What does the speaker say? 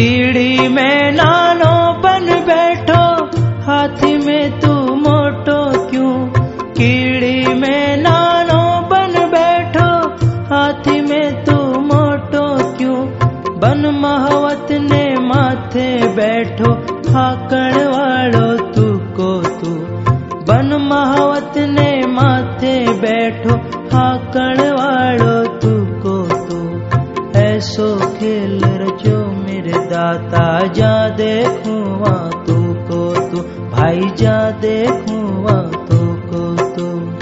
कीड़ी में नानो बन बैठो, हाथी में तू मोटो क्यों? कीड़ी में नानो बन बैठो, हाथी में तू मोटो क्यों? बन महवत ने माथे बैठो हाकण वालो तू को तू। बन महावत ने माथे बैठो हाकण वालो तू को तू। ऐसो खेल रचो दाता जा देखूं तू को तू भाई जा देखूं